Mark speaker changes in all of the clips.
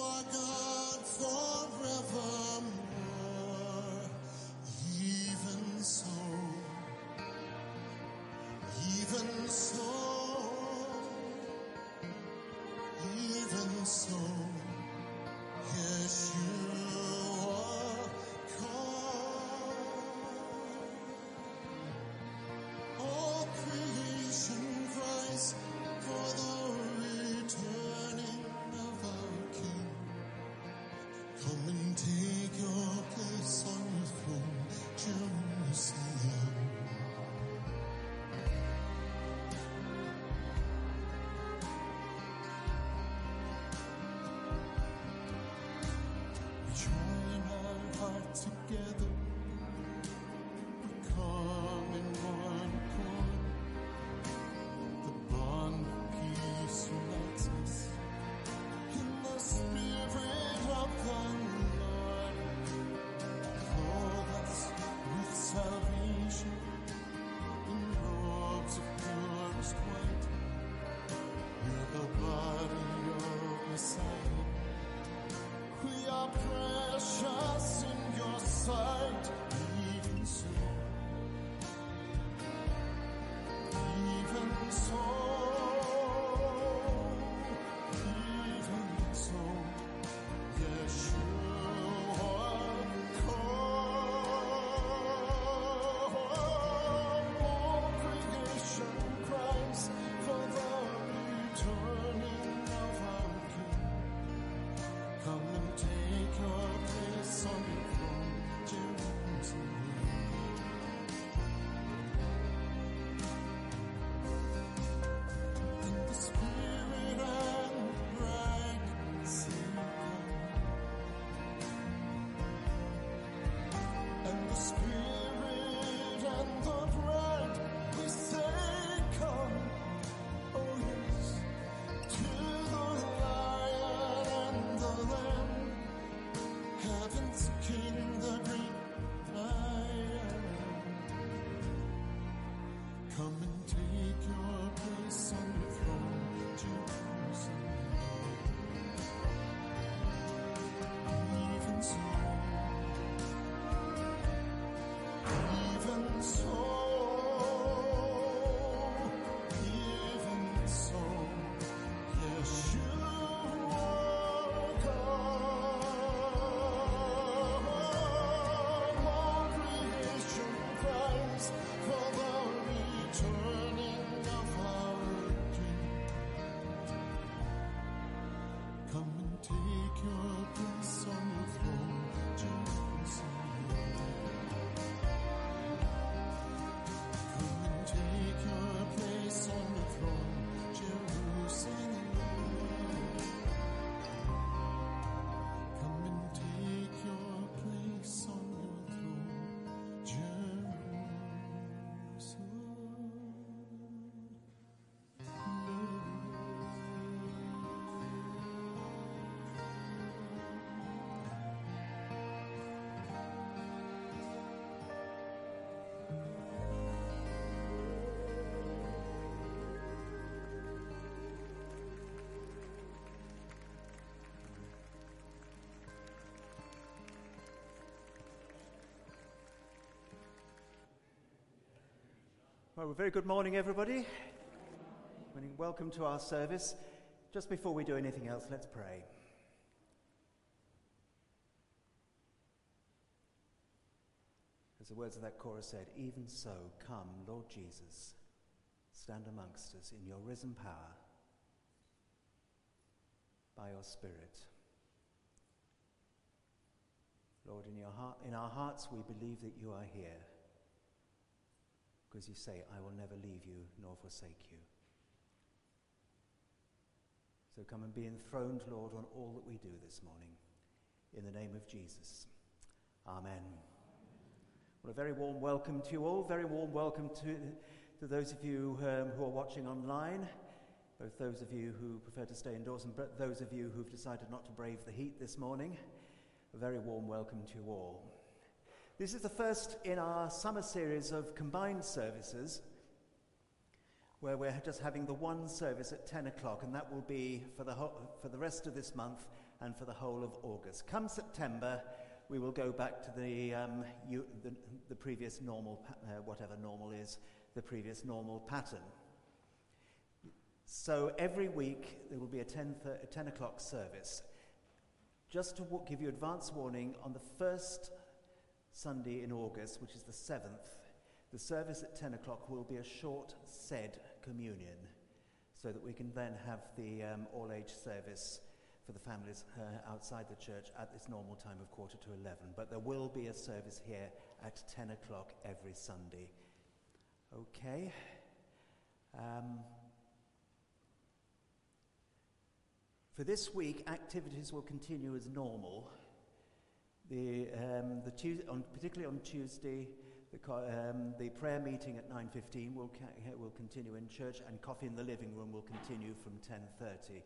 Speaker 1: are God forevermore. Come and take your place on the throne. Even so, even so,
Speaker 2: Well, a very good morning, everybody. Welcome to our service. Just before we do anything else, let's pray. As the words of that chorus said, even so, come, Lord Jesus, stand amongst us in your risen power by your Spirit. Lord, in, your heart, in our hearts we believe that you are here because you say, I will never leave you nor forsake you. So come and be enthroned, Lord, on all that we do this morning. In the name of Jesus. Amen. Well, a very warm welcome to you all. Very warm welcome to, to those of you um, who are watching online, both those of you who prefer to stay indoors and those of you who've decided not to brave the heat this morning. A very warm welcome to you all. This is the first in our summer series of combined services where we're just having the one service at 10 o'clock, and that will be for the, for the rest of this month and for the whole of August. Come September, we will go back to the, um, you, the, the, previous normal, uh, whatever normal is, the previous normal pattern. So every week there will be a 10, th- a 10 o'clock service. Just to w- give you advance warning, on the first Sunday in August, which is the 7th, the service at 10 o'clock will be a short said communion so that we can then have the um, all age service for the families uh, outside the church at this normal time of quarter to 11. But there will be a service here at 10 o'clock every Sunday. Okay. Um, for this week, activities will continue as normal. The, um, the Tues- on, particularly on Tuesday, the, um, the prayer meeting at 9.15 will, ca- will continue in church and coffee in the living room will continue from 10.30.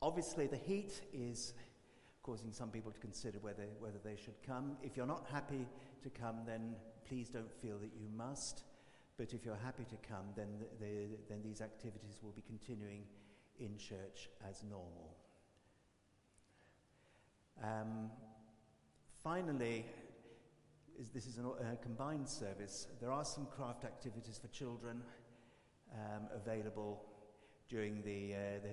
Speaker 2: Obviously, the heat is causing some people to consider whether, whether they should come. If you're not happy to come, then please don't feel that you must. But if you're happy to come, then, the, the, then these activities will be continuing in church as normal. Um, finally, is this is a uh, combined service. There are some craft activities for children um, available during the, uh, the,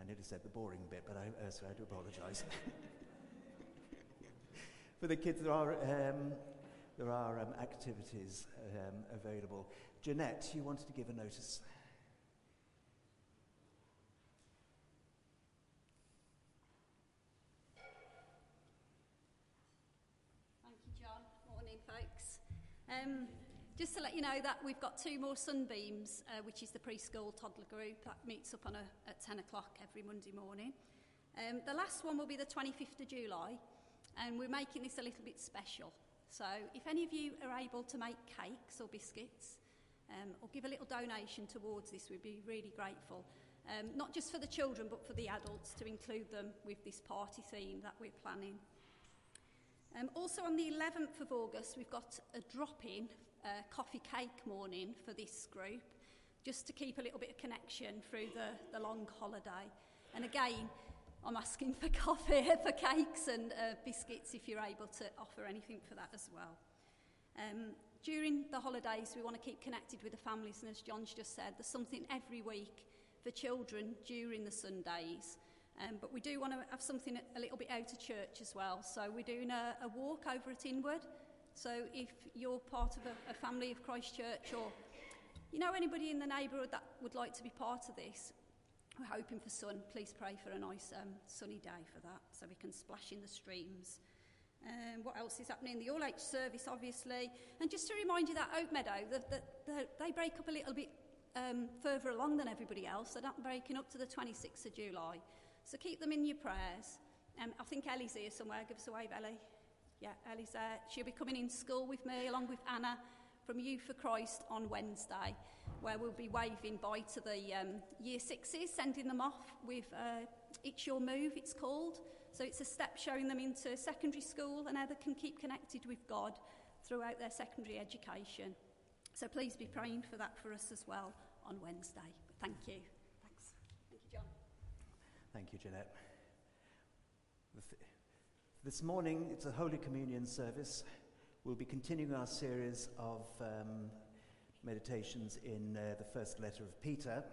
Speaker 2: I nearly said the boring bit, but I, uh, so I do apologise. for the kids, there are, um, there are um, activities um, available. Jeanette, you wanted to give a notice.
Speaker 3: Um, just to let you know that we've got two more Sunbeams, uh, which is the preschool toddler group that meets up on a, at 10 o'clock every Monday morning. Um, the last one will be the 25th of July, and we're making this a little bit special. So if any of you are able to make cakes or biscuits, um, or give a little donation towards this, we'd be really grateful. Um, not just for the children, but for the adults to include them with this party theme that we're planning. Um, also on the 11th of August, we've got a drop-in uh, coffee cake morning for this group, just to keep a little bit of connection through the, the long holiday. And again, I'm asking for coffee, for cakes and uh, biscuits if you're able to offer anything for that as well. Um, during the holidays, we want to keep connected with the families, and as John's just said, there's something every week for children during the Sundays. Um, but we do want to have something a little bit out of church as well. So we're doing a, a walk over at Inwood. So if you're part of a, a family of Christ Church or you know anybody in the neighbourhood that would like to be part of this, we're hoping for sun. Please pray for a nice um, sunny day for that so we can splash in the streams. Um, what else is happening? The All Age service, obviously. And just to remind you that Oak Meadow, the, the, the, they break up a little bit um, further along than everybody else. They're not breaking up to the 26th of July. So keep them in your prayers. Um, I think Ellie's here somewhere. Give us a wave, Ellie. Yeah, Ellie's there. She'll be coming in school with me along with Anna from Youth for Christ on Wednesday, where we'll be waving bye to the um, year sixes, sending them off with uh, It's Your Move, it's called. So it's a step showing them into secondary school and how they can keep connected with God throughout their secondary education. So please be praying for that for us as well on Wednesday. Thank you.
Speaker 2: Thank you, Jeanette. This morning, it's a Holy Communion service. We'll be continuing our series of um, meditations in uh, the first letter of Peter.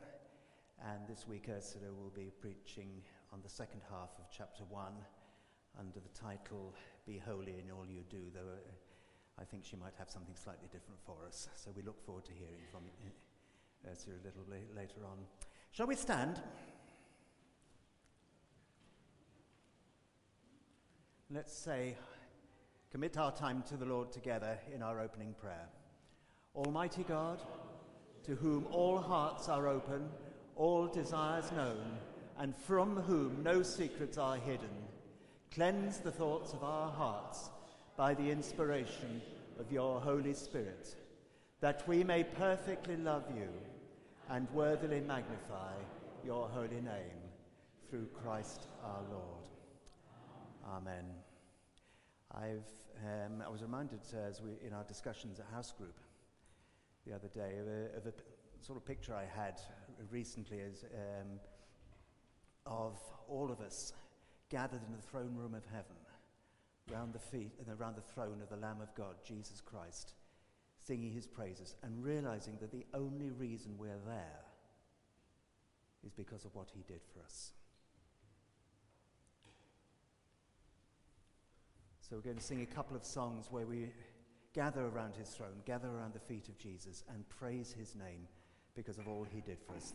Speaker 2: And this week, Ursula will be preaching on the second half of chapter 1 under the title, Be Holy in All You Do, though uh, I think she might have something slightly different for us. So we look forward to hearing from Ursula a little later on. Shall we stand? Let's say, commit our time to the Lord together in our opening prayer. Almighty God, to whom all hearts are open, all desires known, and from whom no secrets are hidden, cleanse the thoughts of our hearts by the inspiration of your Holy Spirit, that we may perfectly love you and worthily magnify your holy name through Christ our Lord. Amen. I've, um, I was reminded uh, as we, in our discussions at House Group the other day of a, of sort of picture I had recently um, of all of us gathered in the throne room of heaven, round the feet and around the throne of the Lamb of God, Jesus Christ, singing his praises and realizing that the only reason we're there is because of what he did for us. So we're going to sing a couple of songs where we gather around his throne, gather around the feet of Jesus, and praise his name because of all he did for us.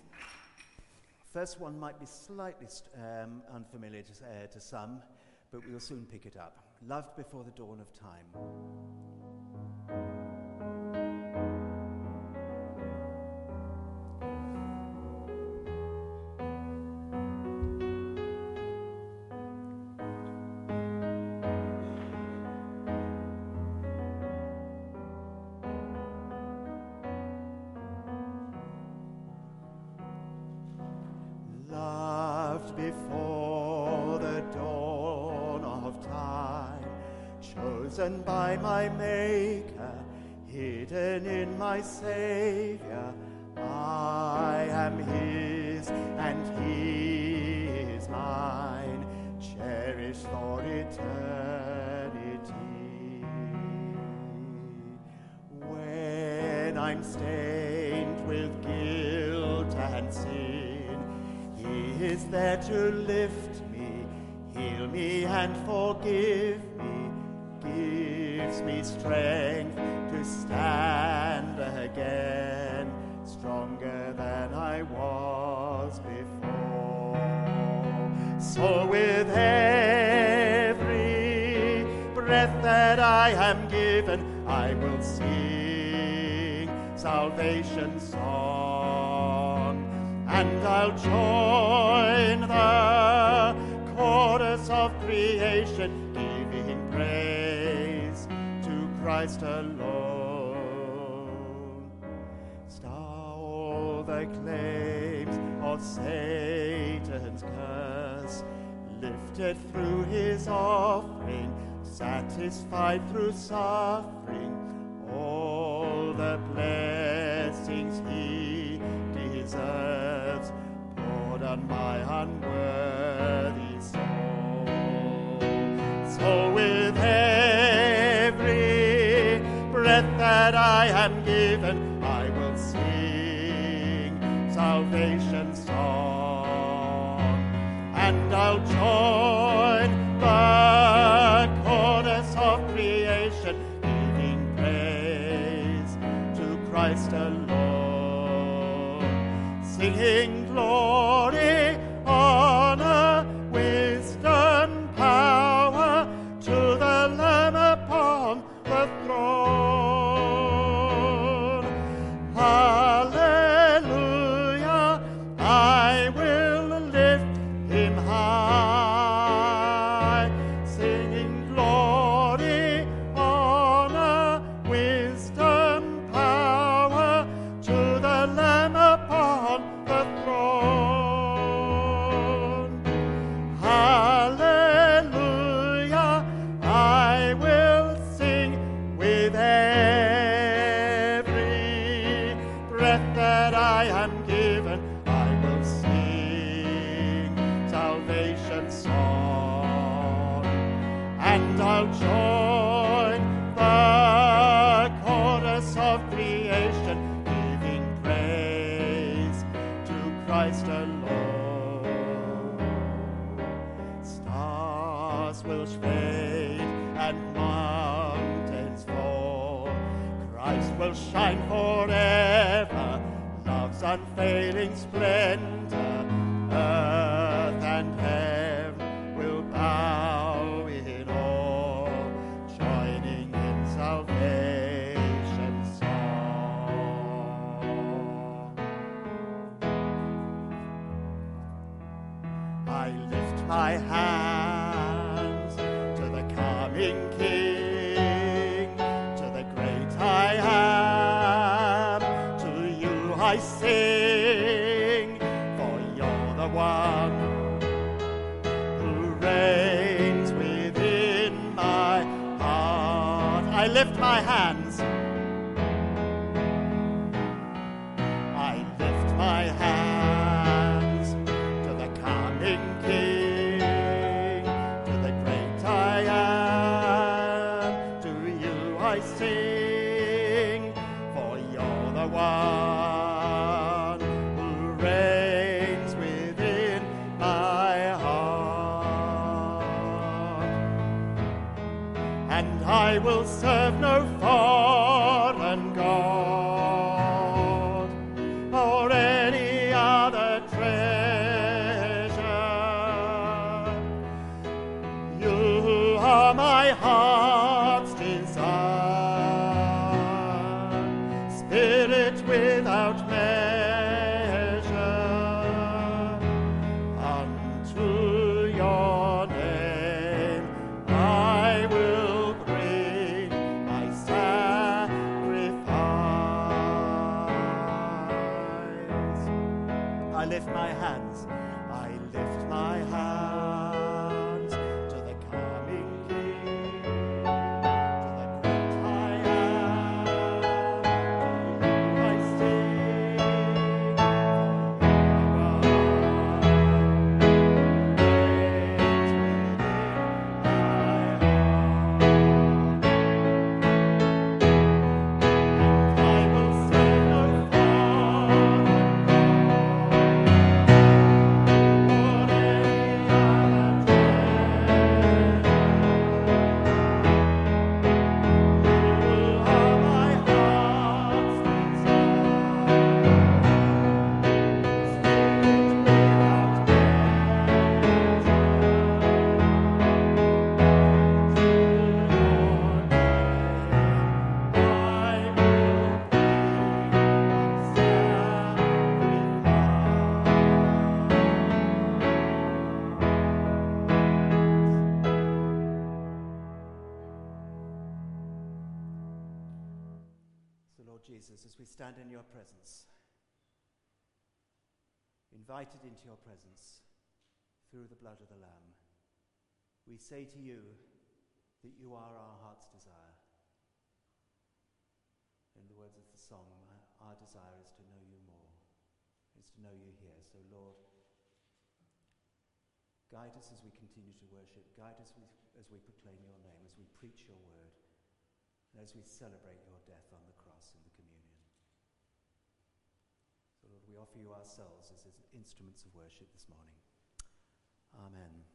Speaker 2: First one might be slightly um, unfamiliar to, uh, to some, but we'll soon pick it up. Loved before the dawn of time. My Maker, hidden in my Savior. I am His and He is mine, cherished for eternity. When I'm stained with guilt and sin, He is there to lift me, heal me, and forgive me, gives me strength to stand again, stronger than I was before. So with every breath that I am given, I will sing salvation's song, and I'll join Christ alone. all the claims of Satan's curse, lifted through his offering, satisfied through suffering, all the blessings he deserves, poured on my unworthy I am given, I will sing salvation's song, and I'll join the chorus of creation, giving praise to Christ alone, singing glory, my
Speaker 1: heart's
Speaker 2: we say to you that you are our heart's desire. In the words of the song, our desire is to know you more, is to know you here. So, Lord, guide us as we continue to worship, guide us as we proclaim your name, as we preach your word, and as we celebrate your death on the cross in the communion. So, Lord, we offer you ourselves as instruments of worship this morning. Amen.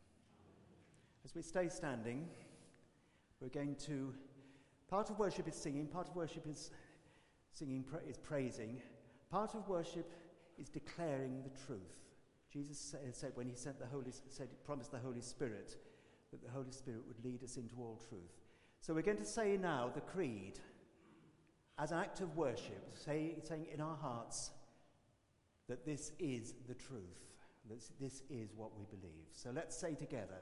Speaker 2: As we stay standing, we're going to. Part of worship is singing, part of worship is singing, is praising, part of worship is declaring the truth. Jesus said, when he sent the Holy, said, promised the Holy Spirit that the Holy Spirit would lead us into all truth. So we're going to say now the creed as an act of worship, say, saying in our hearts that this is the truth. that this is what we believe. So let's say together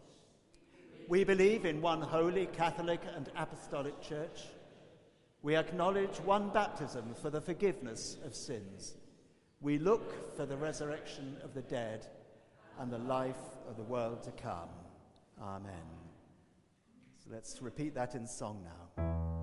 Speaker 2: We believe in one holy, Catholic, and Apostolic Church. We acknowledge one baptism for the forgiveness of sins. We look for the resurrection of the dead and the life of the world to come. Amen. So let's repeat that in song now.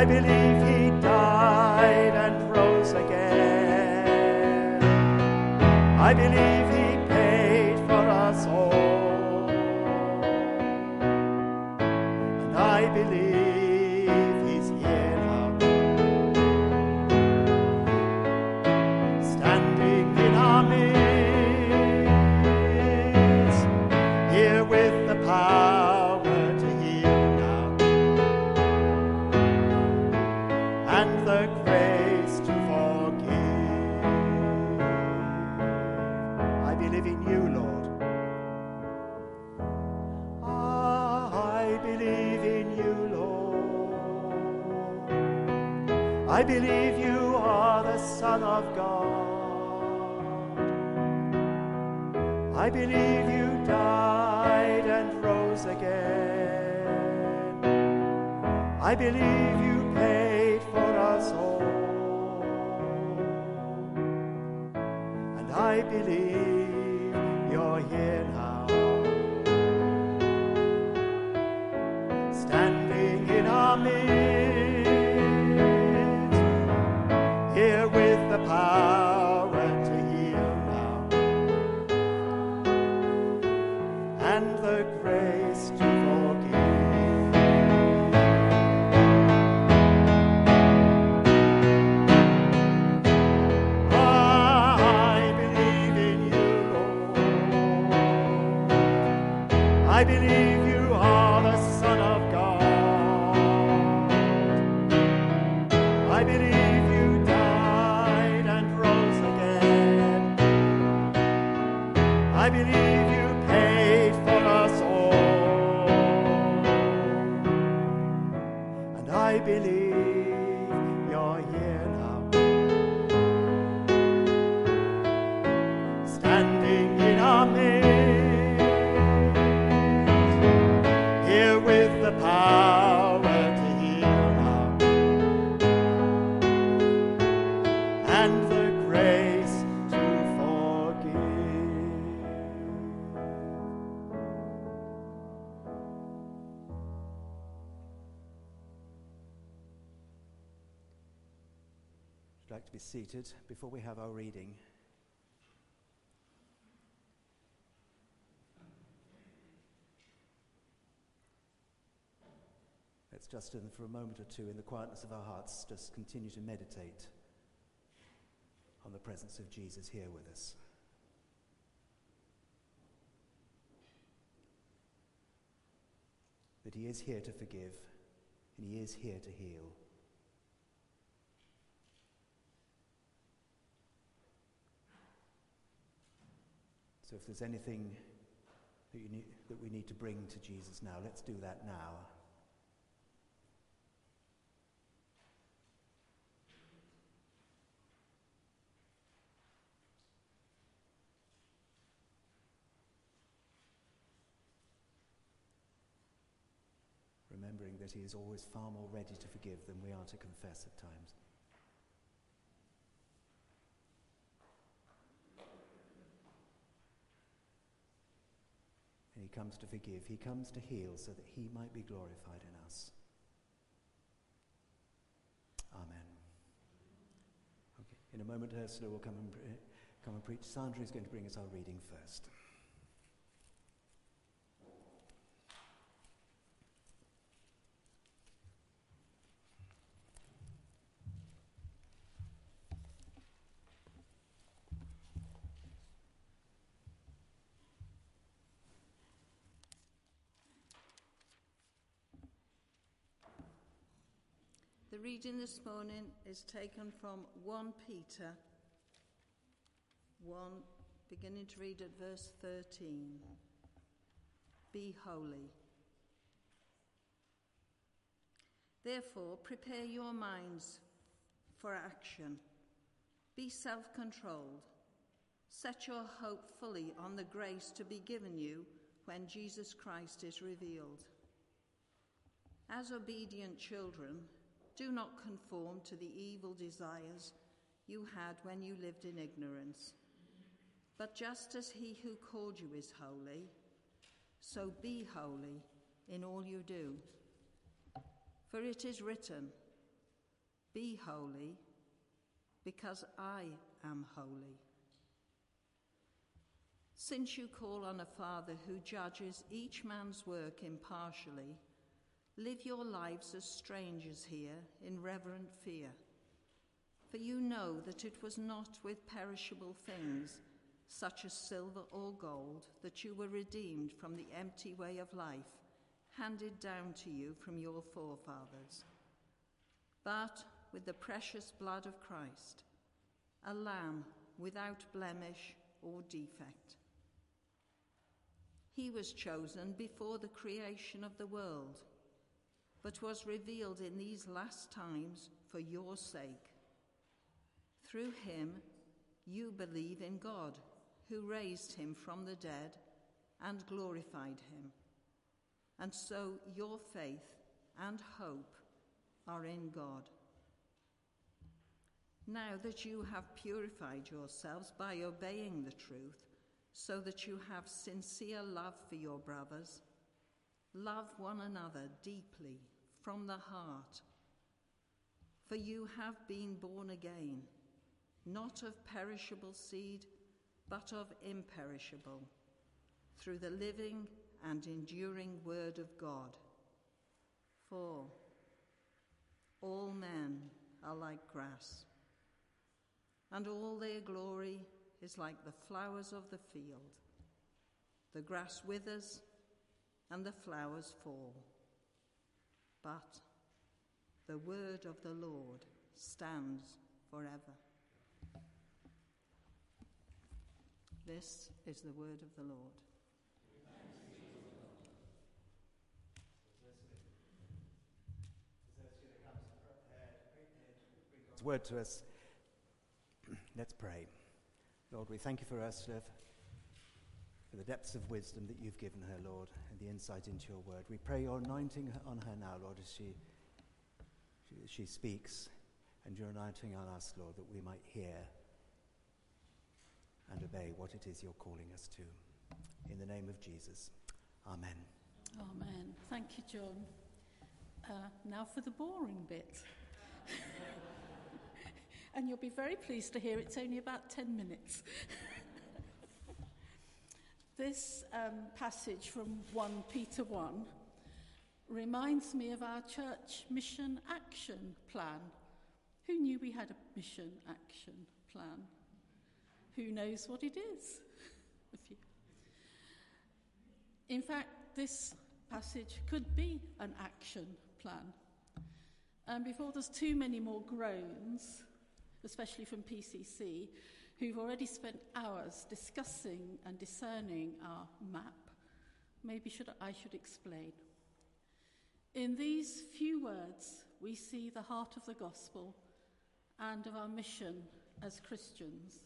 Speaker 2: I believe he died and rose again. I believe he paid for us all. And I believe seated before we have our reading? Let's just, in, for a moment or two, in the quietness of our hearts, just continue to meditate on the presence of Jesus here with us. That he is here to forgive and he is here to heal. So if there's anything that, need, that we need to bring to Jesus now, let's do that now. remembering that He is always far more ready to forgive than we are to confess at times. Comes to forgive, He comes to heal so that He might be glorified in us. Amen. Okay. In a moment, Ursula will come and, pre- come and preach. Sandra is going to bring us our reading first.
Speaker 4: The reading this morning is taken from 1 Peter 1, beginning to read at verse 13. Be holy. Therefore, prepare your minds for action. Be self controlled. Set your hope fully on the grace to be given you when Jesus Christ is revealed. As obedient children, do not conform to the evil desires you had when you lived in ignorance. But just as he who called you is holy, so be holy in all you do. For it is written, Be holy, because I am holy. Since you call on a Father who judges each man's work impartially, live your lives as strangers here in reverent fear. For you know that it was not with perishable things, such as silver or gold, that you were redeemed from the empty way of life handed down to you from your forefathers, but with the precious blood of Christ, a lamb without blemish or defect. He was chosen before the creation of the world, but was revealed in these last times for your sake. Through him, you believe in God, who raised him from the dead and glorified him. And so your faith and hope are in God. Now that you have purified yourselves by obeying the truth, so that you have sincere love for your brothers, love one another deeply from the heart. For you have been born again, not of perishable seed, but of imperishable, through the living and enduring word of God. For all men are like grass, and all their glory is like the flowers of the field. The grass withers and the flowers fall, but the word of the Lord stands forever. This is the word of the Lord.
Speaker 2: Word to us. Let's pray. Lord, we thank you for Ursula, for the depths of wisdom that you've given her, Lord, and the insight into your word. We pray your anointing on her now, Lord, as she, she, she speaks, and your anointing on us, Lord, that we might hear and obey what it is you're calling us to. In the name of Jesus. Amen.
Speaker 5: Amen. Thank you, John. Uh, now for the boring bit. and you'll be very pleased to hear it's only about 10 minutes. this um, passage from 1 Peter 1 reminds me of our church mission action plan. Who knew we had a mission action plan? Who knows what it is? In fact, this passage could be an action plan. And before there's too many more groans, especially from PCC, who've already spent hours discussing and discerning our map, maybe should, I should explain. In these few words, we see the heart of the gospel and of our mission as Christians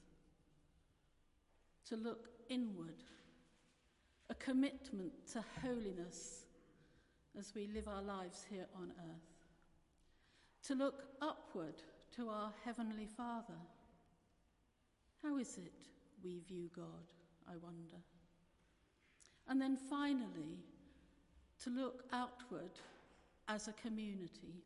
Speaker 5: to look inward, a commitment to holiness as we live our lives here on earth, to look upward to our Heavenly Father. How is it we view God, I wonder? And then finally, to look outward as a community.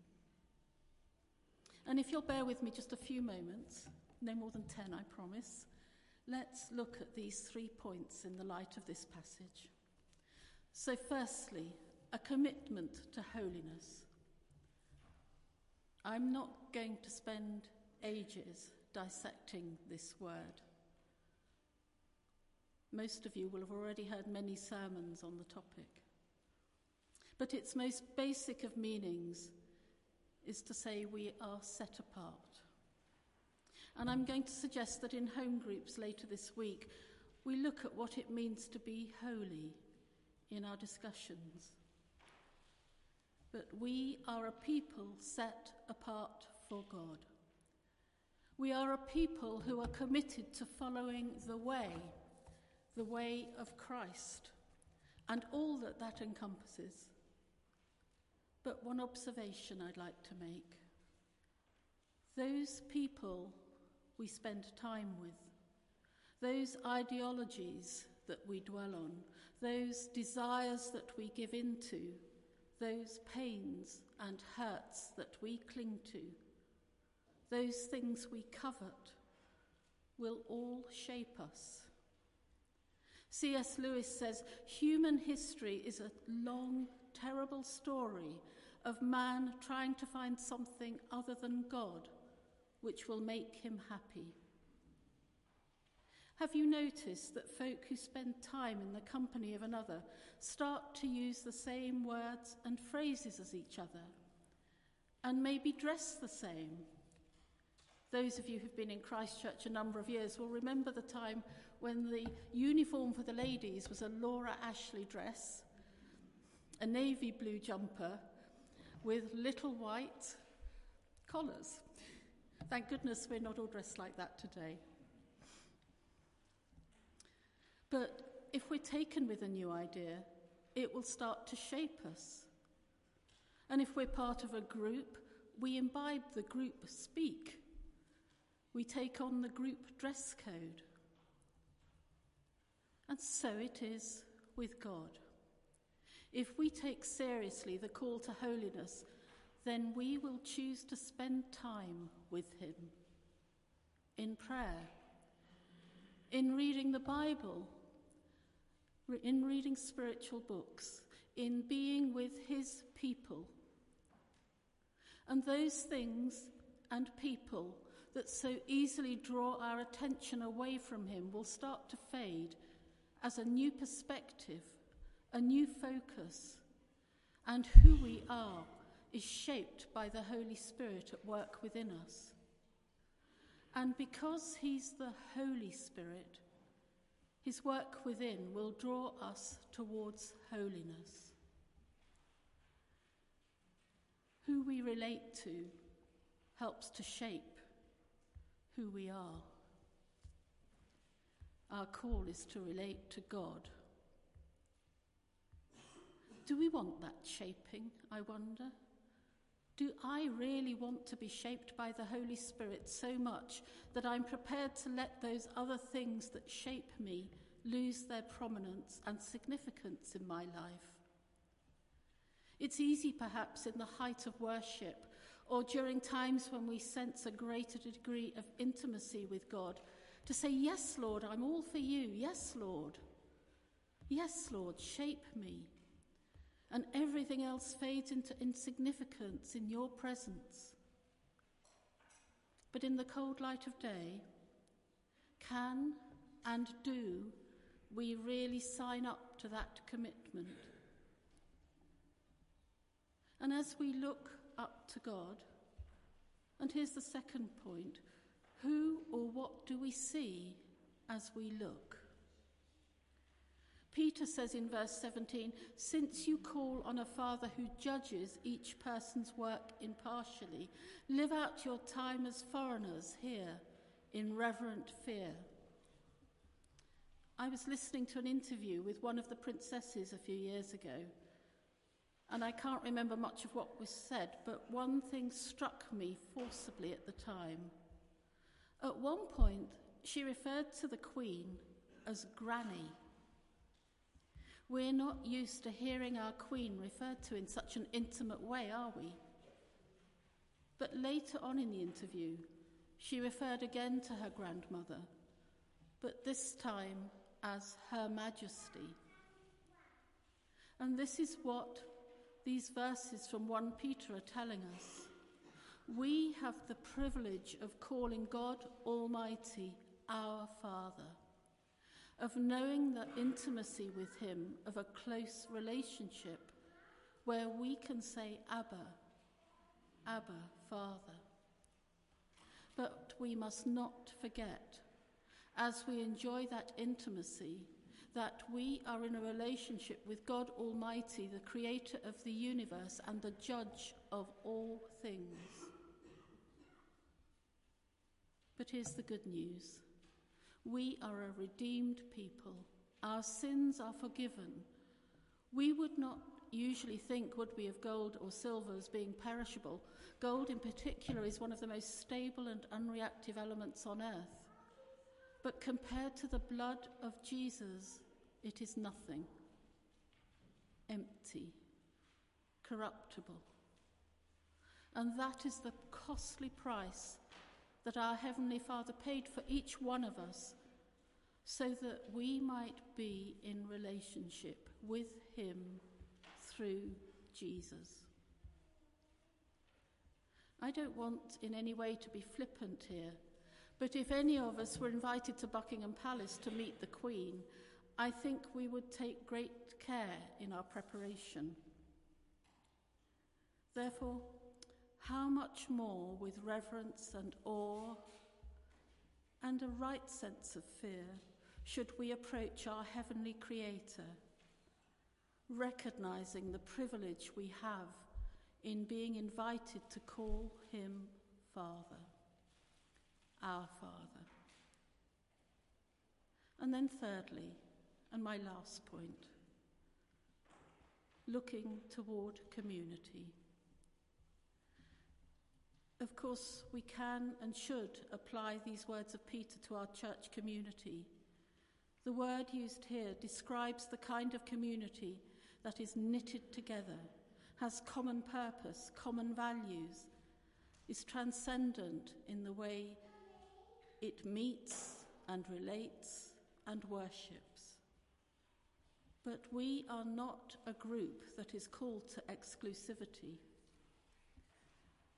Speaker 5: And if you'll bear with me just a few moments, no more than 10, I promise, let's look at these three points in the light of this passage. So, firstly, a commitment to holiness. I'm not going to spend ages dissecting this word. Most of you will have already heard many sermons on the topic. But its most basic of meanings is to say we are set apart. And I'm going to suggest that in home groups later this week, we look at what it means to be holy in our discussions. But we are a people set apart for God. We are a people who are committed to following the way, the way of Christ, and all that that encompasses. But one observation I'd like to make those people we spend time with, those ideologies that we dwell on, those desires that we give into, those pains and hurts that we cling to, those things we covet, will all shape us. C.S. Lewis says human history is a long, terrible story of man trying to find something other than God which will make him happy. Have you noticed that folk who spend time in the company of another start to use the same words and phrases as each other and maybe dress the same? Those of you who've been in Christchurch a number of years will remember the time when the uniform for the ladies was a Laura Ashley dress, a navy blue jumper with little white collars. Thank goodness we're not all dressed like that today. But if we're taken with a new idea, it will start to shape us. And if we're part of a group, we imbibe the group speak. We take on the group dress code. And so it is with God. If we take seriously the call to holiness, then we will choose to spend time with Him in prayer, in reading the Bible in reading spiritual books, in being with his people. And those things and people that so easily draw our attention away from him will start to fade as a new perspective, a new focus, and who we are is shaped by the Holy Spirit at work within us. And because he's the Holy Spirit, his work within will draw us towards holiness. Who we relate to helps to shape who we are. Our call is to relate to God. Do we want that shaping, I wonder? Do I really want to be shaped by the Holy Spirit so much that I'm prepared to let those other things that shape me lose their prominence and significance in my life? It's easy, perhaps, in the height of worship or during times when we sense a greater degree of intimacy with God to say, Yes, Lord, I'm all for you. Yes, Lord. Yes, Lord, shape me and everything else fades into insignificance in your presence. But in the cold light of day, can and do we really sign up to that commitment? And as we look up to God, and here's the second point who or what do we see as we look? Peter says in verse 17, Since you call on a Father who judges each person's work impartially, live out your time as foreigners here in reverent fear. I was listening to an interview with one of the princesses a few years ago, and I can't remember much of what was said, but one thing struck me forcibly at the time. At one point, she referred to the Queen as Granny. We're not used to hearing our Queen referred to in such an intimate way, are we? But later on in the interview, she referred again to her grandmother, but this time as Her Majesty. And this is what these verses from 1 Peter are telling us. We have the privilege of calling God Almighty our Father of knowing the intimacy with Him, of a close relationship where we can say, Abba, Abba, Father. But we must not forget, as we enjoy that intimacy, that we are in a relationship with God Almighty, the creator of the universe and the judge of all things. But here's the good news we are a redeemed people. Our sins are forgiven. We would not usually think, would we, of gold or silver as being perishable. Gold, in particular, is one of the most stable and unreactive elements on earth. But compared to the blood of Jesus, it is nothing empty, corruptible. And that is the costly price that our Heavenly Father paid for each one of us so that we might be in relationship with Him through Jesus. I don't want in any way to be flippant here, but if any of us were invited to Buckingham Palace to meet the Queen, I think we would take great care in our preparation. Therefore, how much more with reverence and awe and a right sense of fear should we approach our heavenly Creator, recognizing the privilege we have in being invited to call Him Father, our Father. And then, thirdly, and my last point, looking toward community. Of course, we can and should apply these words of Peter to our church community. The word used here describes the kind of community that is knitted together, has common purpose, common values, is transcendent in the way it meets and relates and worships. But we are not a group that is called to exclusivity.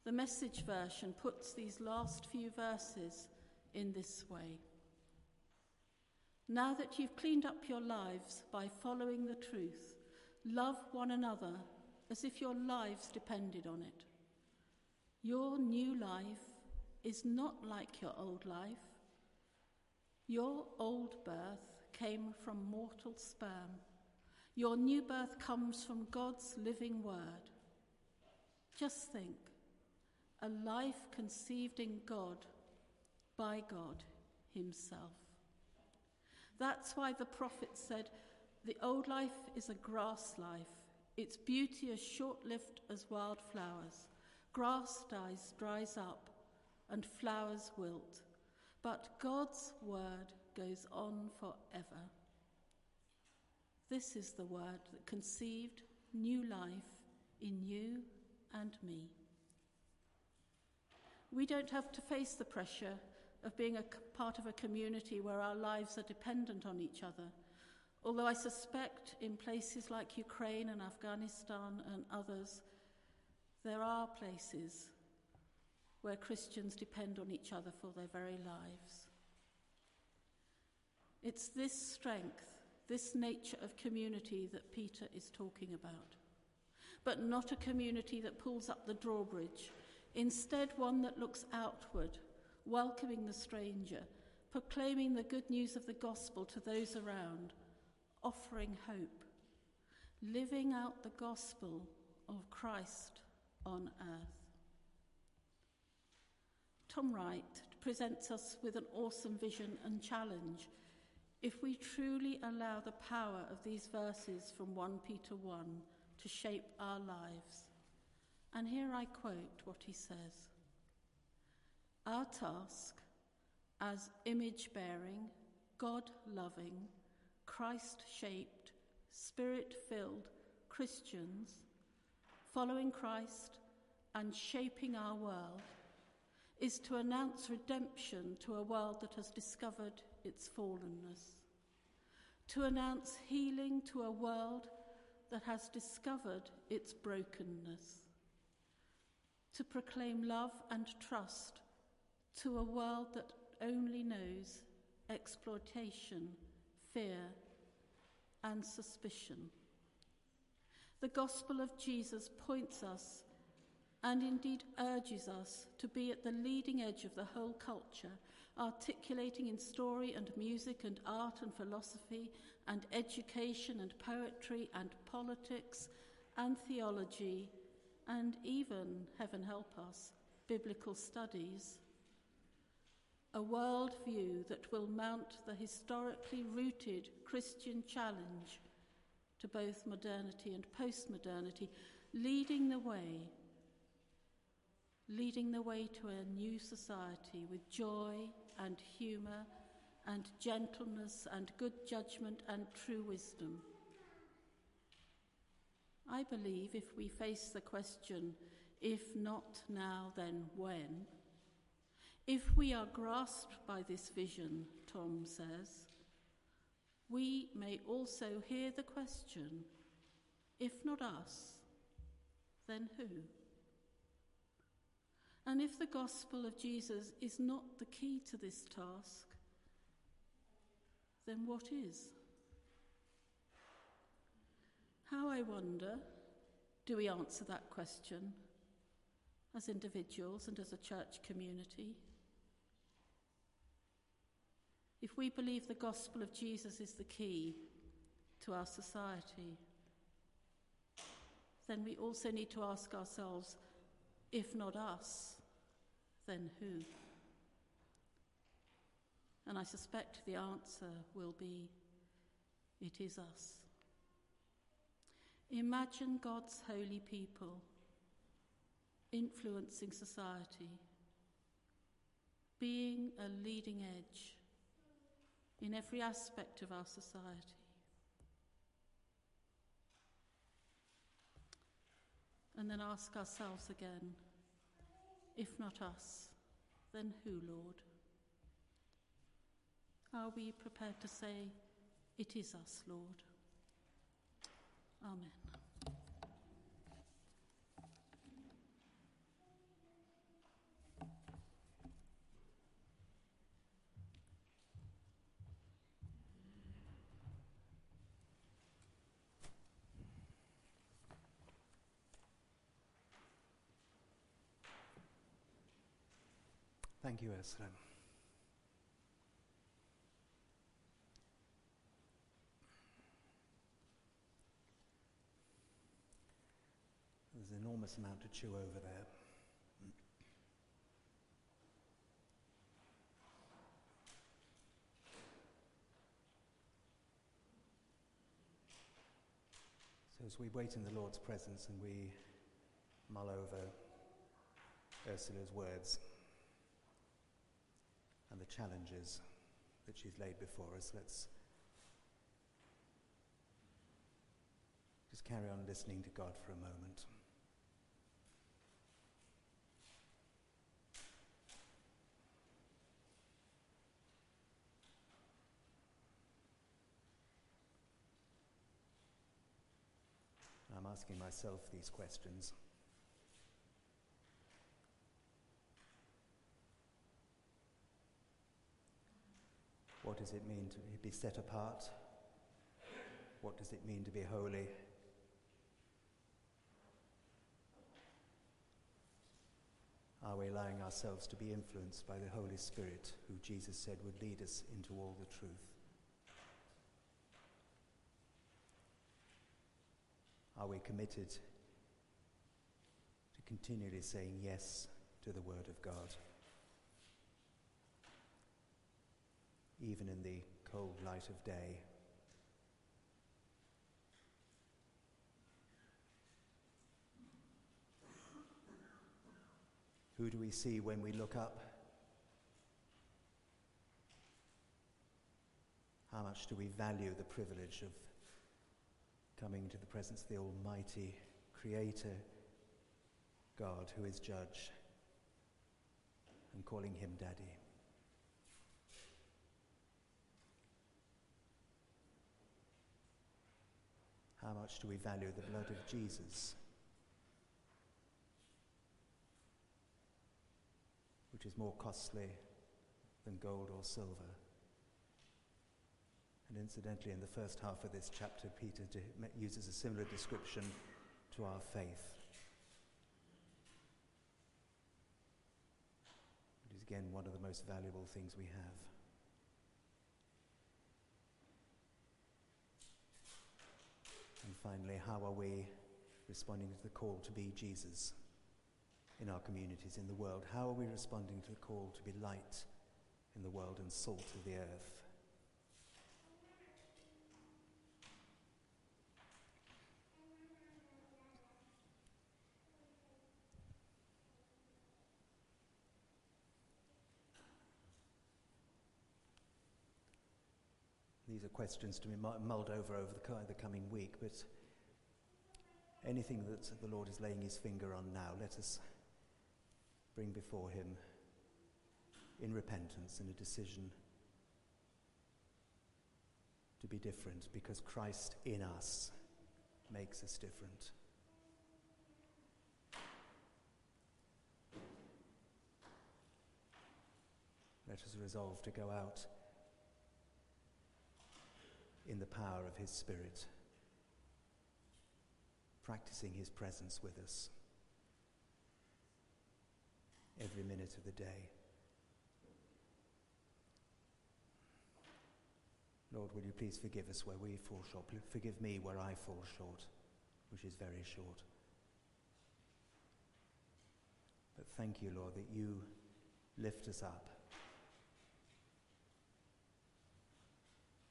Speaker 5: The message version puts these last few verses in this way. Now that you've cleaned up your lives by following the truth, love one another as if your lives depended on it. Your new life is not like your old life. Your old birth came from mortal sperm. Your new birth comes from God's living word. Just think a life conceived in God by God Himself. That's why the prophet said, The old life is a grass life, its beauty as short lived as wildflowers. Grass dies, dries up, and flowers wilt, but God's word goes on forever. This is the word that conceived new life in you and me. We don't have to face the pressure of being a part of a community where our lives are dependent on each other. Although I suspect in places like Ukraine and Afghanistan and others, there are places where Christians depend on each other for their very lives. It's this strength, this nature of community that Peter is talking about. But not a community that pulls up the drawbridge Instead, one that looks outward, welcoming the stranger, proclaiming the good news of the gospel to those around, offering hope, living out the gospel of Christ on earth. Tom Wright presents us with an awesome vision and challenge if we truly allow the power of these verses from 1 Peter 1 to shape our lives. And here I quote what he says Our task as image bearing, God loving, Christ shaped, spirit filled Christians, following Christ and shaping our world, is to announce redemption to a world that has discovered its fallenness, to announce healing to a world that has discovered its brokenness to proclaim love and trust to a world that only knows exploitation, fear, and suspicion. The gospel of Jesus points us and indeed urges us to be at the leading edge of the whole culture, articulating in story and music and art and philosophy and education and poetry and politics and theology and even, heaven help us, biblical studies. A worldview that will mount the historically rooted Christian challenge to both modernity and postmodernity, leading the way, leading the way to a new society with joy and humour and gentleness and good judgment and true wisdom. I believe if we face the question, if not now, then when, If we are grasped by this vision, Tom says, we may also hear the question if not us, then who? And if the gospel of Jesus is not the key to this task, then what is? How, I wonder, do we answer that question as individuals and as a church community? If we believe the gospel of Jesus is the key to our society, then we also need to ask ourselves if not us, then who? And I suspect the answer will be it is us. Imagine God's holy people influencing society, being a leading edge in every aspect of our society. And then ask ourselves again if not us, then who, Lord? Are we prepared to say, It is us, Lord? Amen.
Speaker 2: Thank you, Ursula. There's an enormous amount to chew over there. So, as we wait in the Lord's presence and we mull over Ursula's words and the challenges that she's laid before us, let's just carry on listening to God for a moment. I'm asking myself these questions. What does it mean to be set apart? What does it mean to be holy? Are we allowing ourselves to be influenced by the Holy Spirit, who Jesus said would lead us into all the truth? Are we committed to continually saying yes to the Word of God? Even in the cold light of day. Who do we see when we look up? How much do we value the privilege of coming to the presence of the Almighty Creator God, who is Judge, and calling Him Daddy? How much do we value the blood of Jesus? Which is more costly than gold or silver. And incidentally, in the first half of this chapter, Peter uses a similar description to our faith. It is again one of the most valuable things we have. And finally, how are we responding to the call to be Jesus in our communities, in the world? How are we responding to the call to be light in the world and salt of the earth? These are questions to be mulled over over the, the coming week, but anything that the Lord is laying his finger on now, let us bring before him in repentance and a decision to be different because Christ in us makes us different. Let us resolve to go out in the power of His Spirit, practicing His presence with us every minute of the day. Lord, will you please forgive us where we fall short? Forgive me where I fall short, which is very short. But thank you, Lord, that you lift us up.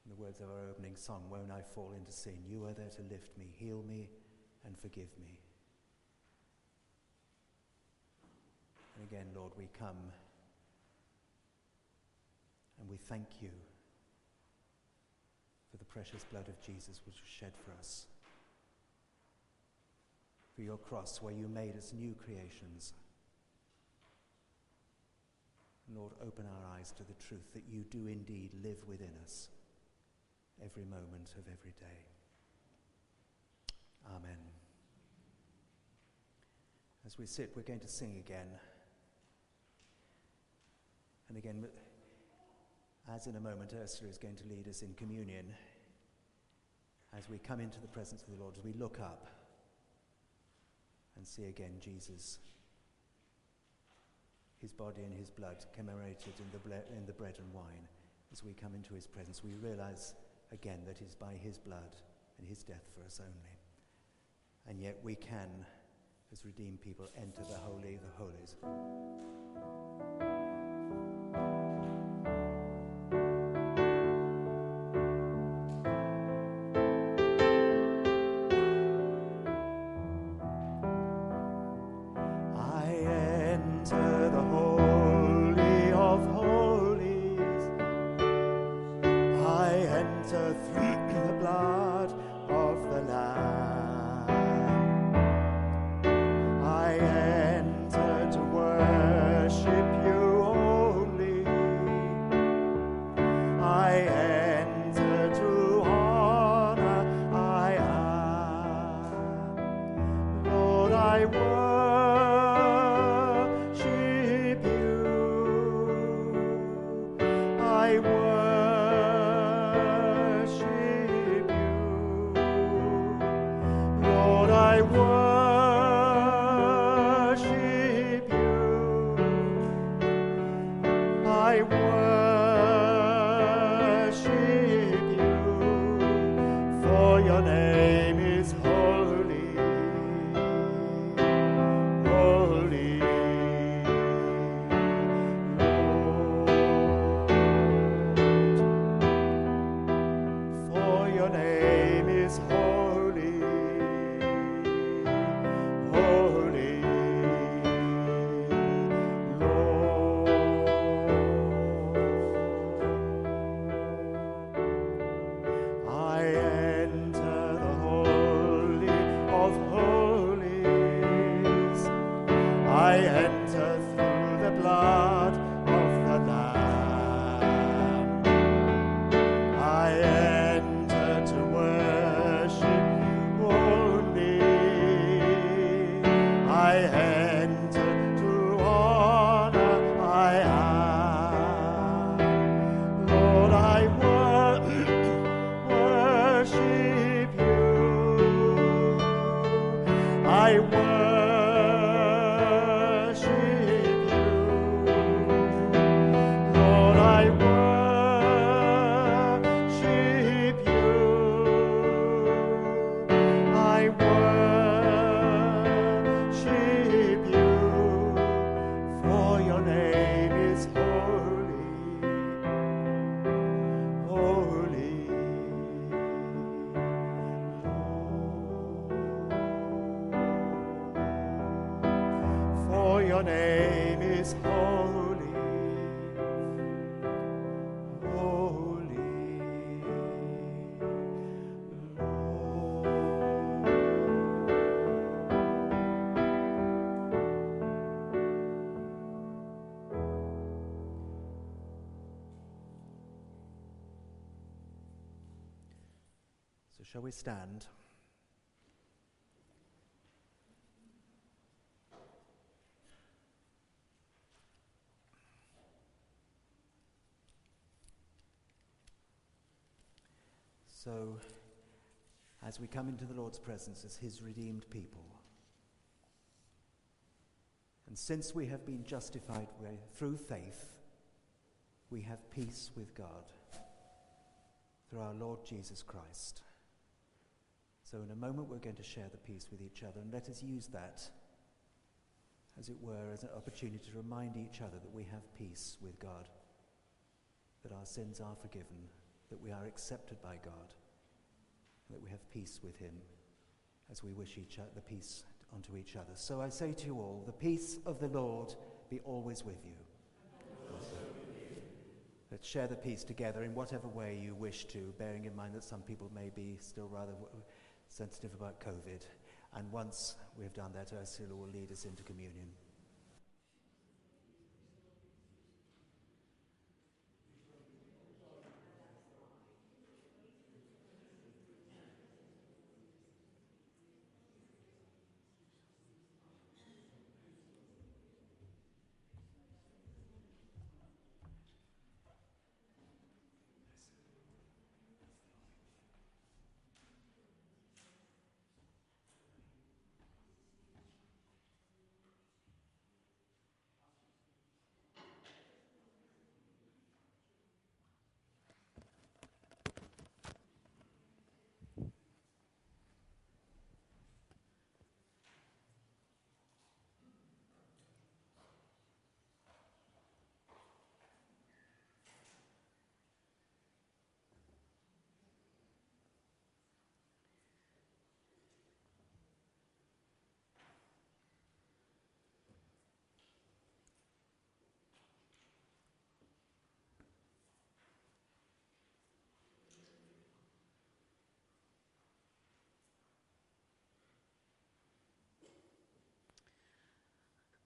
Speaker 2: In the words of our opening song, Won't I fall into sin? You are there to lift me, heal me, and forgive me. And again, Lord, we come and we thank you for the precious blood of Jesus which was shed for us. For your cross, where you made us new creations. Lord, open our eyes to the truth that you do indeed live within us every moment of every day. Amen. As we sit, we're going to sing again. And again, as in a moment Ursula is going to lead us in communion, as we come into the presence of the Lord, as we look up and see again Jesus, his body and his blood commemorated in the, ble- in the bread and wine, as we come into his presence, we realize again that is by his blood and his death for us only. And yet we can, as redeemed people, enter the Holy the Holies. Shall we stand? So, as we come into the Lord's presence as his redeemed people, and since we have been justified through faith, we have peace with God through our Lord Jesus Christ. So, in a moment, we're going to share the peace with each other, and let us use that, as it were, as an opportunity to remind each other that we have peace with God, that our sins are forgiven, that we are accepted by God, that we have peace with Him as we wish each other the peace unto each other. So I say to you all, the peace of the Lord be always with you. Let's share the peace together in whatever way you wish to, bearing in mind that some people may be still rather sensitive about COVID. And once we have done that, Ursula will lead us into communion.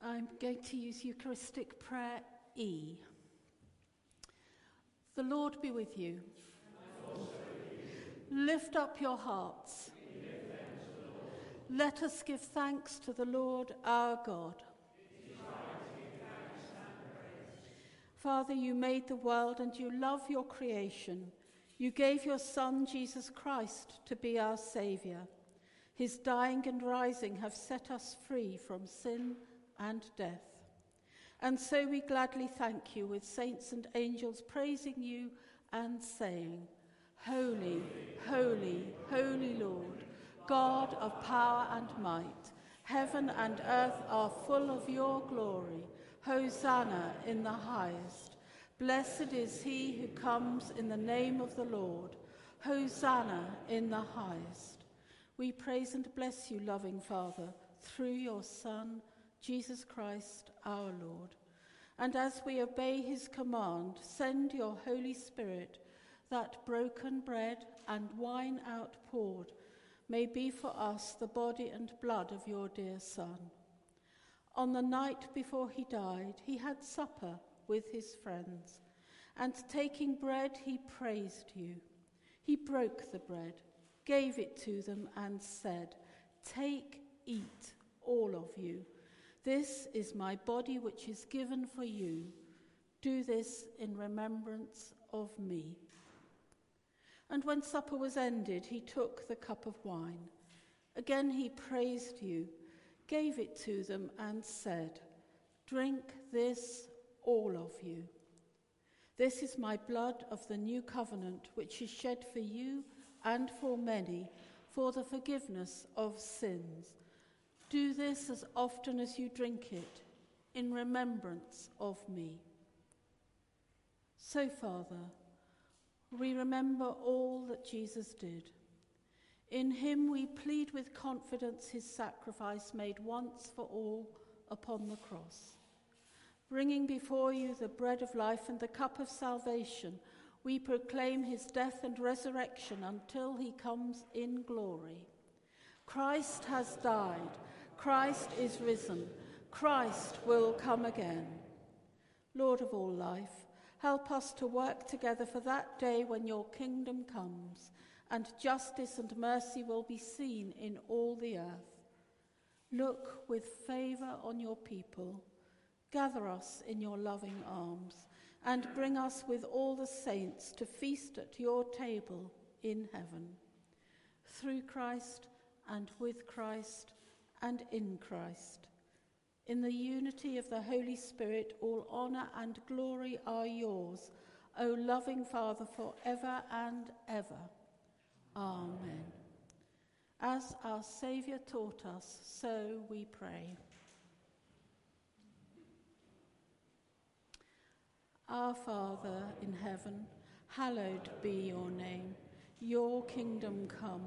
Speaker 5: I'm going to use Eucharistic Prayer E. The Lord be with you. Lift up your hearts. Let us give thanks to the Lord our God. Father, you made the world and you love your creation. You gave your Son, Jesus Christ, to be our Saviour. His dying and rising have set us free from sin and death. And so we gladly thank you with saints and angels praising you and saying, Holy, holy, holy Lord, God of power and might, heaven and earth are full of your glory. Hosanna in the highest. Blessed is he who comes in the name of the Lord. Hosanna in the highest. We praise and bless you, loving Father, through your Son, Jesus Christ our Lord. And as we obey his command, send your Holy Spirit, that broken bread and wine outpoured may be for us the body and blood of your dear Son. On the night before he died, he had supper with his friends, and taking bread, he praised you. He broke the bread, gave it to them, and said, Take, eat, all of you. This is my body which is given for you. Do this in remembrance of me. And when supper was ended, he took the cup of wine. Again he praised you, gave it to them, and said, Drink this, all of you. This is my blood of the new covenant, which is shed for you and for many for the forgiveness of sins. Do this as often as you drink it in remembrance of me. So, Father, we remember all that Jesus did. In him we plead with confidence his sacrifice made once for all upon the cross. Bringing before you the bread of life and the cup of salvation, we proclaim his death and resurrection until he comes in glory. Christ has died Christ is risen. Christ will come again. Lord of all life, help us to work together for that day when your kingdom comes and justice and mercy will be seen in all the earth. Look with favour on your people, gather us in your loving arms, and bring us with all the saints to feast at your table in heaven. Through Christ, and with Christ, and in Christ. In the unity of the Holy Spirit, all honour and glory are yours, O loving Father, for ever and ever. Amen. As our Saviour taught us, so we pray. Our Father in heaven, hallowed be your name. Your kingdom come,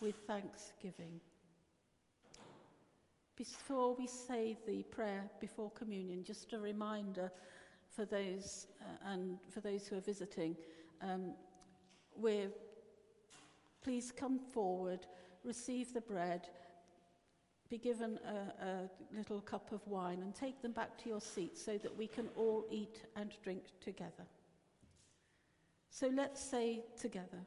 Speaker 5: with thanksgiving. Before we say the prayer before communion, just a reminder for those uh, and for those who are visiting. Um, we're, please come forward, receive the bread, be given a, a little cup of wine, and take them back to your seats so that we can all eat and drink together. So let's say together,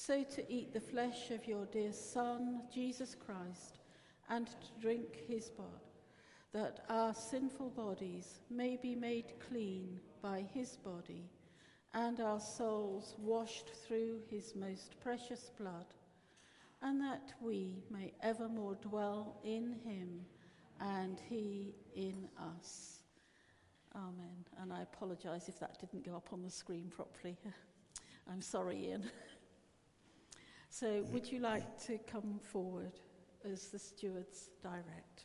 Speaker 5: so to eat the flesh of your dear Son, Jesus Christ, and to drink his blood, that our sinful bodies may be made clean by his body and our souls washed through his most precious blood, and that we may evermore dwell in him and he in us. Amen. And I apologize if that didn't go up on the screen properly. I'm sorry, Ian. so, would you like to come forward as the stewards direct?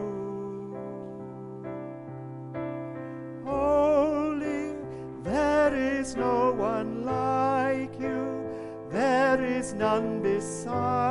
Speaker 2: none beside.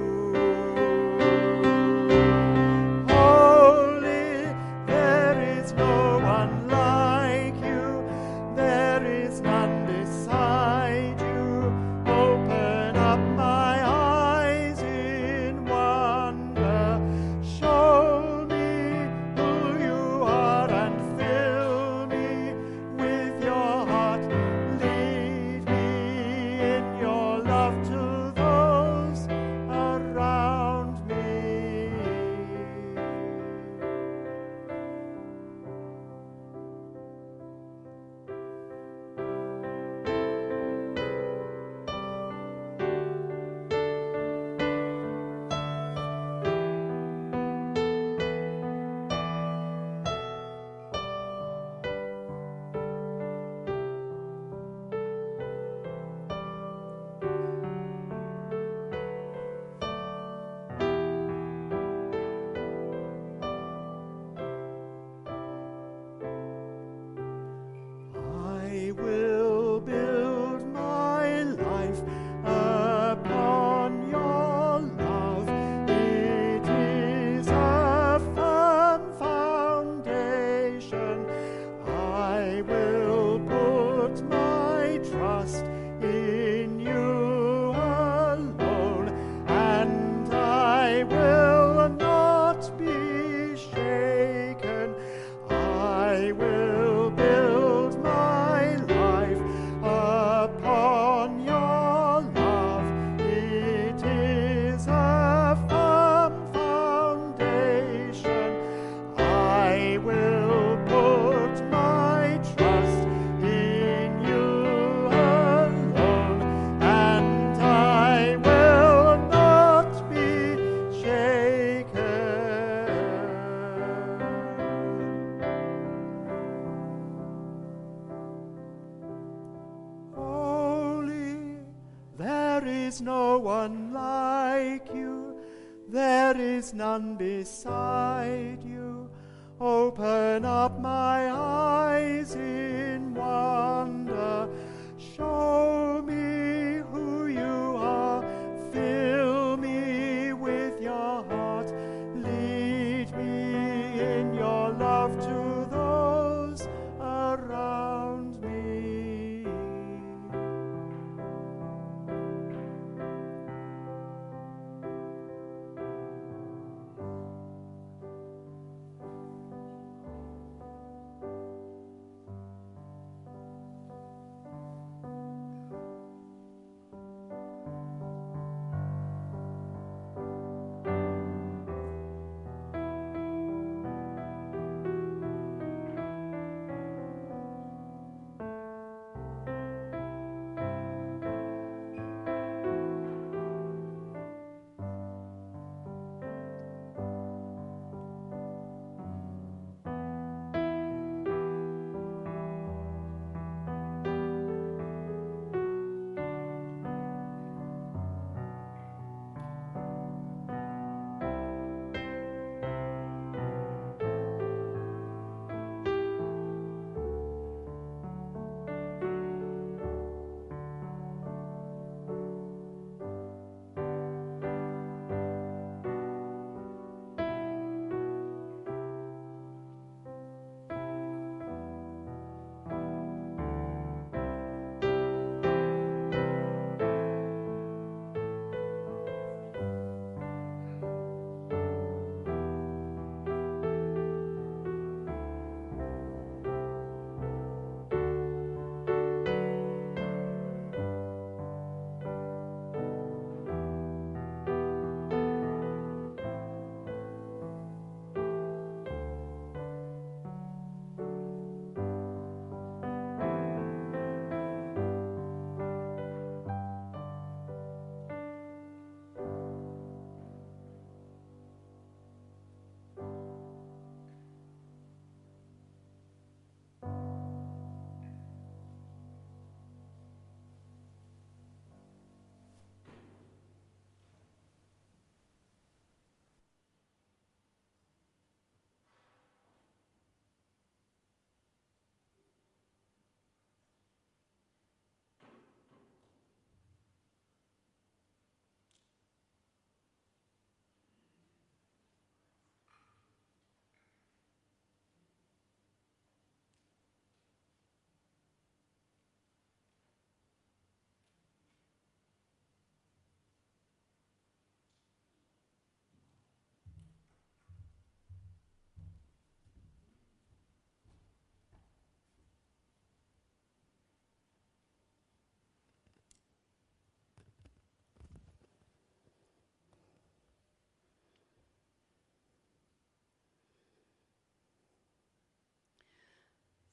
Speaker 2: none beside you. Open up my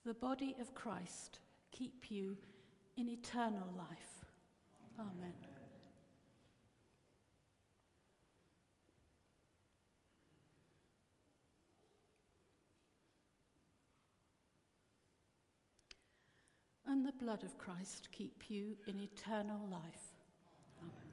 Speaker 5: the body of Christ keep you in eternal life. Amen. And the blood of Christ keep you in eternal life. Amen.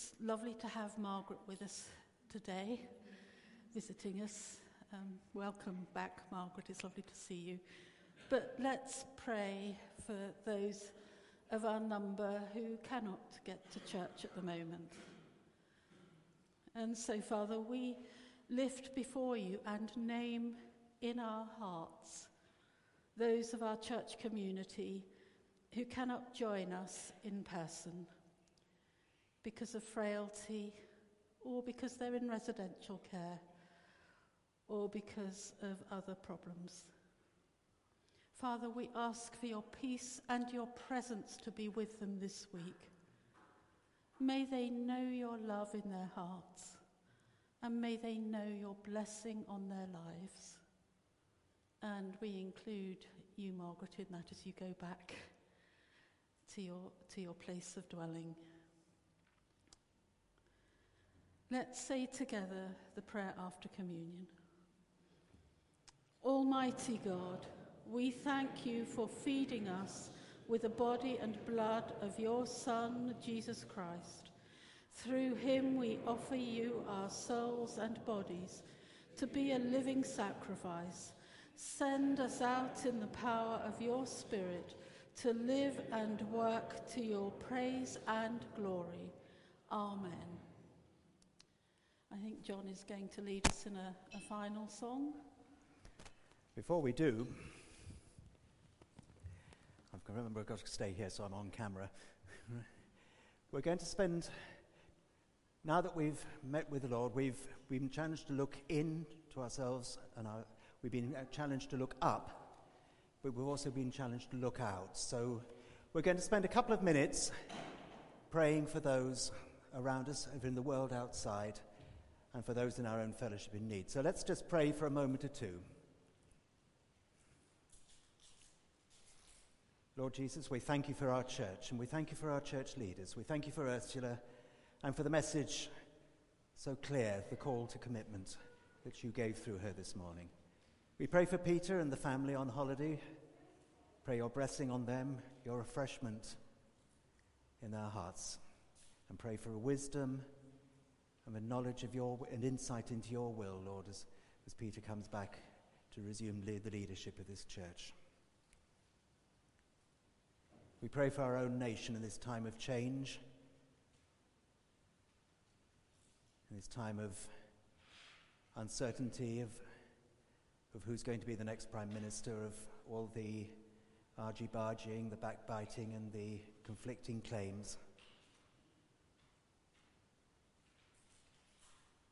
Speaker 5: It's lovely to have Margaret with us today, visiting us. Um, welcome back, Margaret. It's lovely to see you. But let's pray for those of our number who cannot get to church at the moment. And so, Father, we lift before you and name in our hearts those of our church community who cannot join us in person because of frailty, or because they're in residential care, or because of other problems. Father, we ask for your peace and your presence to be with them this week. May they know your love in their hearts, and may they know your blessing on their lives. And we include you, Margaret, in that as you go back to your, to your place of dwelling. Let's say together the prayer after communion. Almighty God, we thank you for feeding us with the body and blood of your Son, Jesus Christ. Through him we offer you our souls and bodies to be a living sacrifice. Send us out in the power of your Spirit to live and work to your praise and glory. Amen. I think John is going to lead us in a, a final song.
Speaker 2: Before we do, I've got, remember I've got to stay here so I'm on camera. We're going to spend, now that we've met with the Lord, we've, we've been challenged to look in to ourselves and our, we've been challenged to look up, but we've also been challenged to look out. So we're going to spend a couple of minutes praying for those around us, over in the world outside, and for those in our own fellowship in need. So let's just pray for a moment or two. Lord Jesus, we thank you for our church and we thank you for our church leaders. We thank you for Ursula and for the message so clear, the call to commitment that you gave through her this morning. We pray for Peter and the family on holiday. Pray your blessing on them, your refreshment in their hearts, and pray for wisdom and the knowledge of your and insight into your will, Lord, as, as Peter comes back to resume lead, the leadership of this church. We pray for our own nation in this time of change, in this time of uncertainty of, of who's going to be the next prime minister, of all the argy-bargying, the backbiting, and the conflicting claims.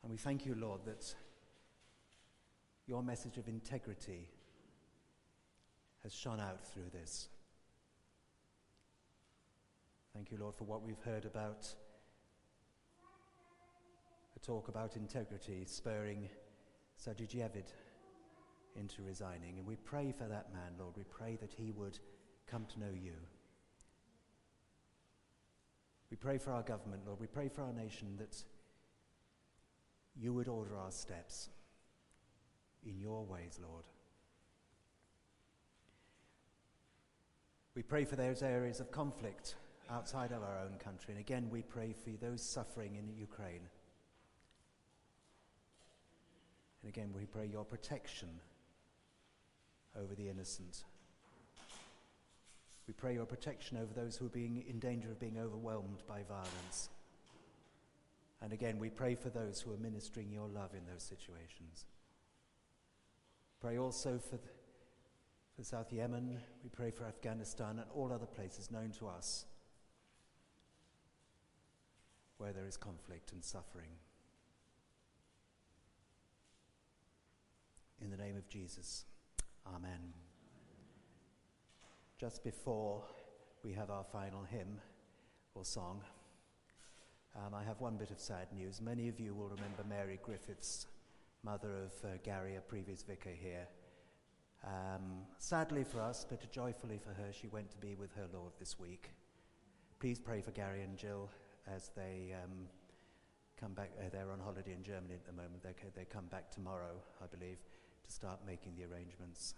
Speaker 2: And we thank you, Lord, that your message of integrity has shone out through this. Thank you, Lord, for what we've heard about a talk about integrity spurring Sajid into resigning. And we pray for that man, Lord. We pray that he would come to know you. We pray for our government, Lord. We pray for our nation that you would order our steps in your ways, Lord. We pray for those areas of conflict outside of our own country. And again, we pray for those suffering in Ukraine. And again, we pray your protection over the innocent. We pray your protection over those who are being in danger of being overwhelmed by violence. And again, we pray for those who are ministering your love in those situations. Pray also for, the, for South Yemen. We pray for Afghanistan and all other places known to us where there is conflict and suffering. In the name of Jesus, Amen. just before we have our final hymn or song, um, I have one bit of sad news. Many of you will remember Mary Griffiths, mother of uh, Gary, a previous vicar here. Um, sadly for us, but joyfully for her, she went to be with her Lord this week. Please pray for Gary and Jill as they um, come back. Uh, they're on holiday in Germany at the moment. They, they come back tomorrow, I believe, to start making the arrangements.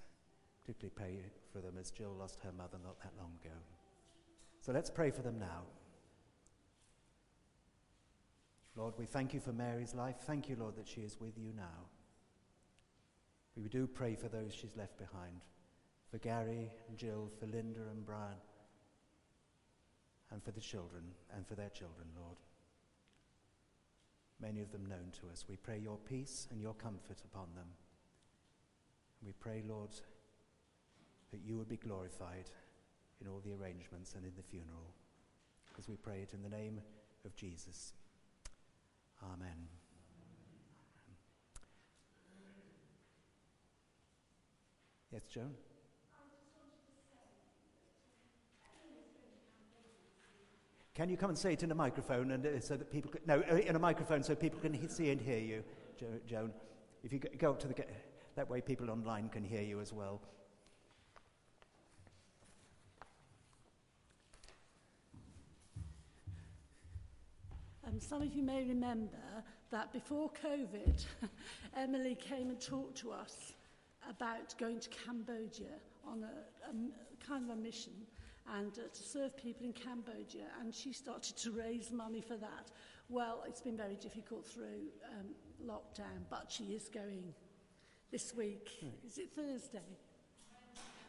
Speaker 2: Particularly pray for them as Jill lost her mother not that long ago. So let's pray for them now. Lord, we thank you for Mary's life. Thank you, Lord, that she is with you now. We do pray for those she's left behind for Gary and Jill, for Linda and Brian, and for the children and for their children, Lord. Many of them known to us. We pray your peace and your comfort upon them. We pray, Lord, that you would be glorified in all the arrangements and in the funeral. As we pray it in the name of Jesus. Amen. Yes, Joan? Can you come and say it in a microphone and uh, so that people can, no uh, in a microphone so people can see and hear you, jo- Joan? If you go, go up to the that way, people online can hear you as well.
Speaker 6: Um, some of you may remember that before COVID, Emily came and talked to us about going to Cambodia on a kind of a mission and uh, to serve people in Cambodia, and she started to raise money for that. Well, it's been very difficult through um, lockdown, but she is going this week. Is it Thursday?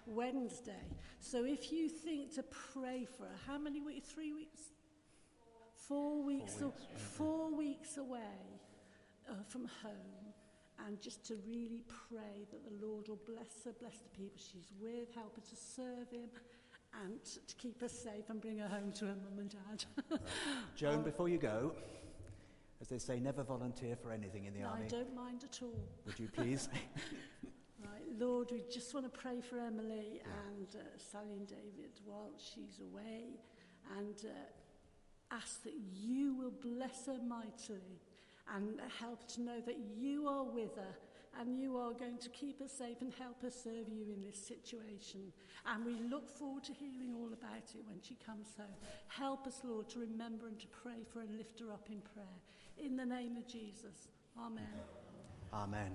Speaker 6: Wednesday. So if you think to pray for her, how many weeks? Three weeks? Four weeks,
Speaker 2: Four weeks, yeah.
Speaker 6: four weeks away uh, from home, and just to really pray that the Lord will bless her, bless the people she's with, help her to serve Him, and to keep her safe and bring her home to her mum and dad.
Speaker 2: Joan,
Speaker 6: Um,
Speaker 2: before you go, as they say, never volunteer for anything in the
Speaker 6: No,
Speaker 2: army.
Speaker 6: I don't mind at all.
Speaker 2: Would you please?
Speaker 6: Right, Lord, we just want to pray for Emily and uh, Sally and David while she's away and uh, ask that you will bless her mightily and help to know that you are with her and you are going to keep her safe and help her serve you in this situation. And we look forward to hearing all about it when she comes home. Help us, Lord, to remember and to pray for and lift her up in prayer. In the name of Jesus. Amen.
Speaker 2: Amen.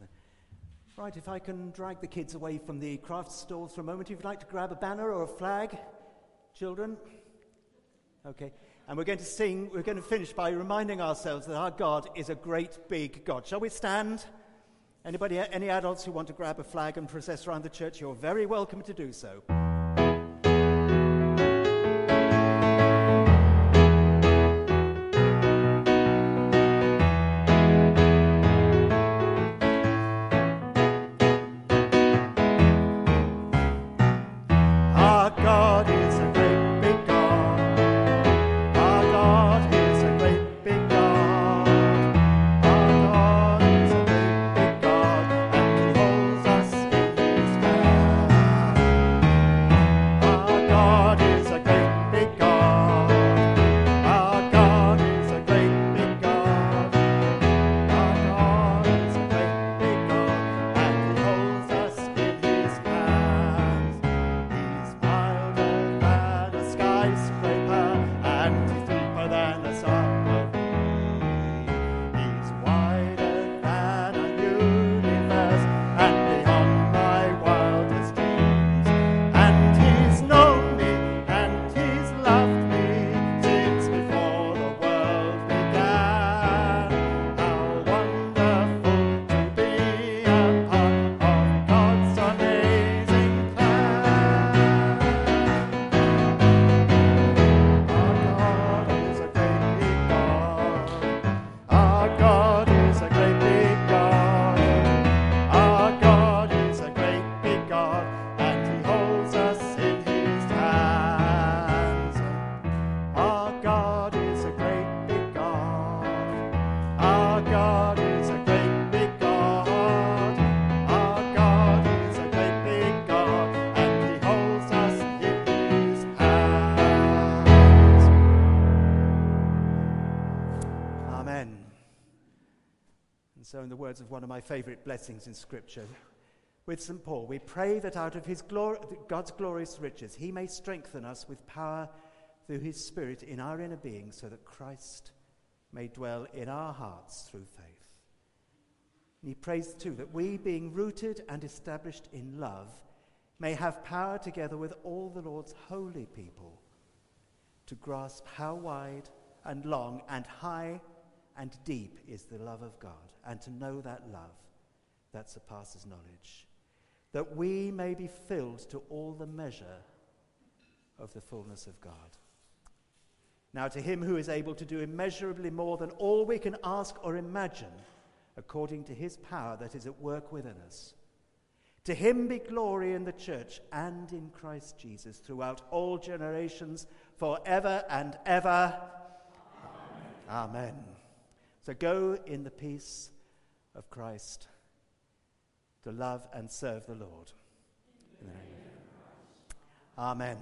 Speaker 2: Right, right, if I can drag the kids away from the craft stalls for a moment, if you'd like to grab a banner or a flag, children. Okay. And we're going to sing, we're going to finish by reminding ourselves that our God is a great big God. Shall we stand? Anybody, any adults who want to grab a flag and process around the church, you're very welcome to do so. Words of one of my favorite blessings in Scripture, with St. Paul, we pray that out of his God's glorious riches, he may strengthen us with power through his Spirit in our inner being, so that Christ may dwell in our hearts through faith. And he prays too that we, being rooted and established in love, may have power together with all the Lord's holy people to grasp how wide and long and high and deep is the love of God, and to know that love that surpasses knowledge, that we may be filled to all the measure of the fullness of God. Now, to him who is able to do immeasurably more than all we can ask or imagine, according to his power that is at work within us. To him be glory in the church and in Christ Jesus throughout all generations, forever and ever. Amen. Amen. So go in the peace of Christ to love and serve the Lord. Amen.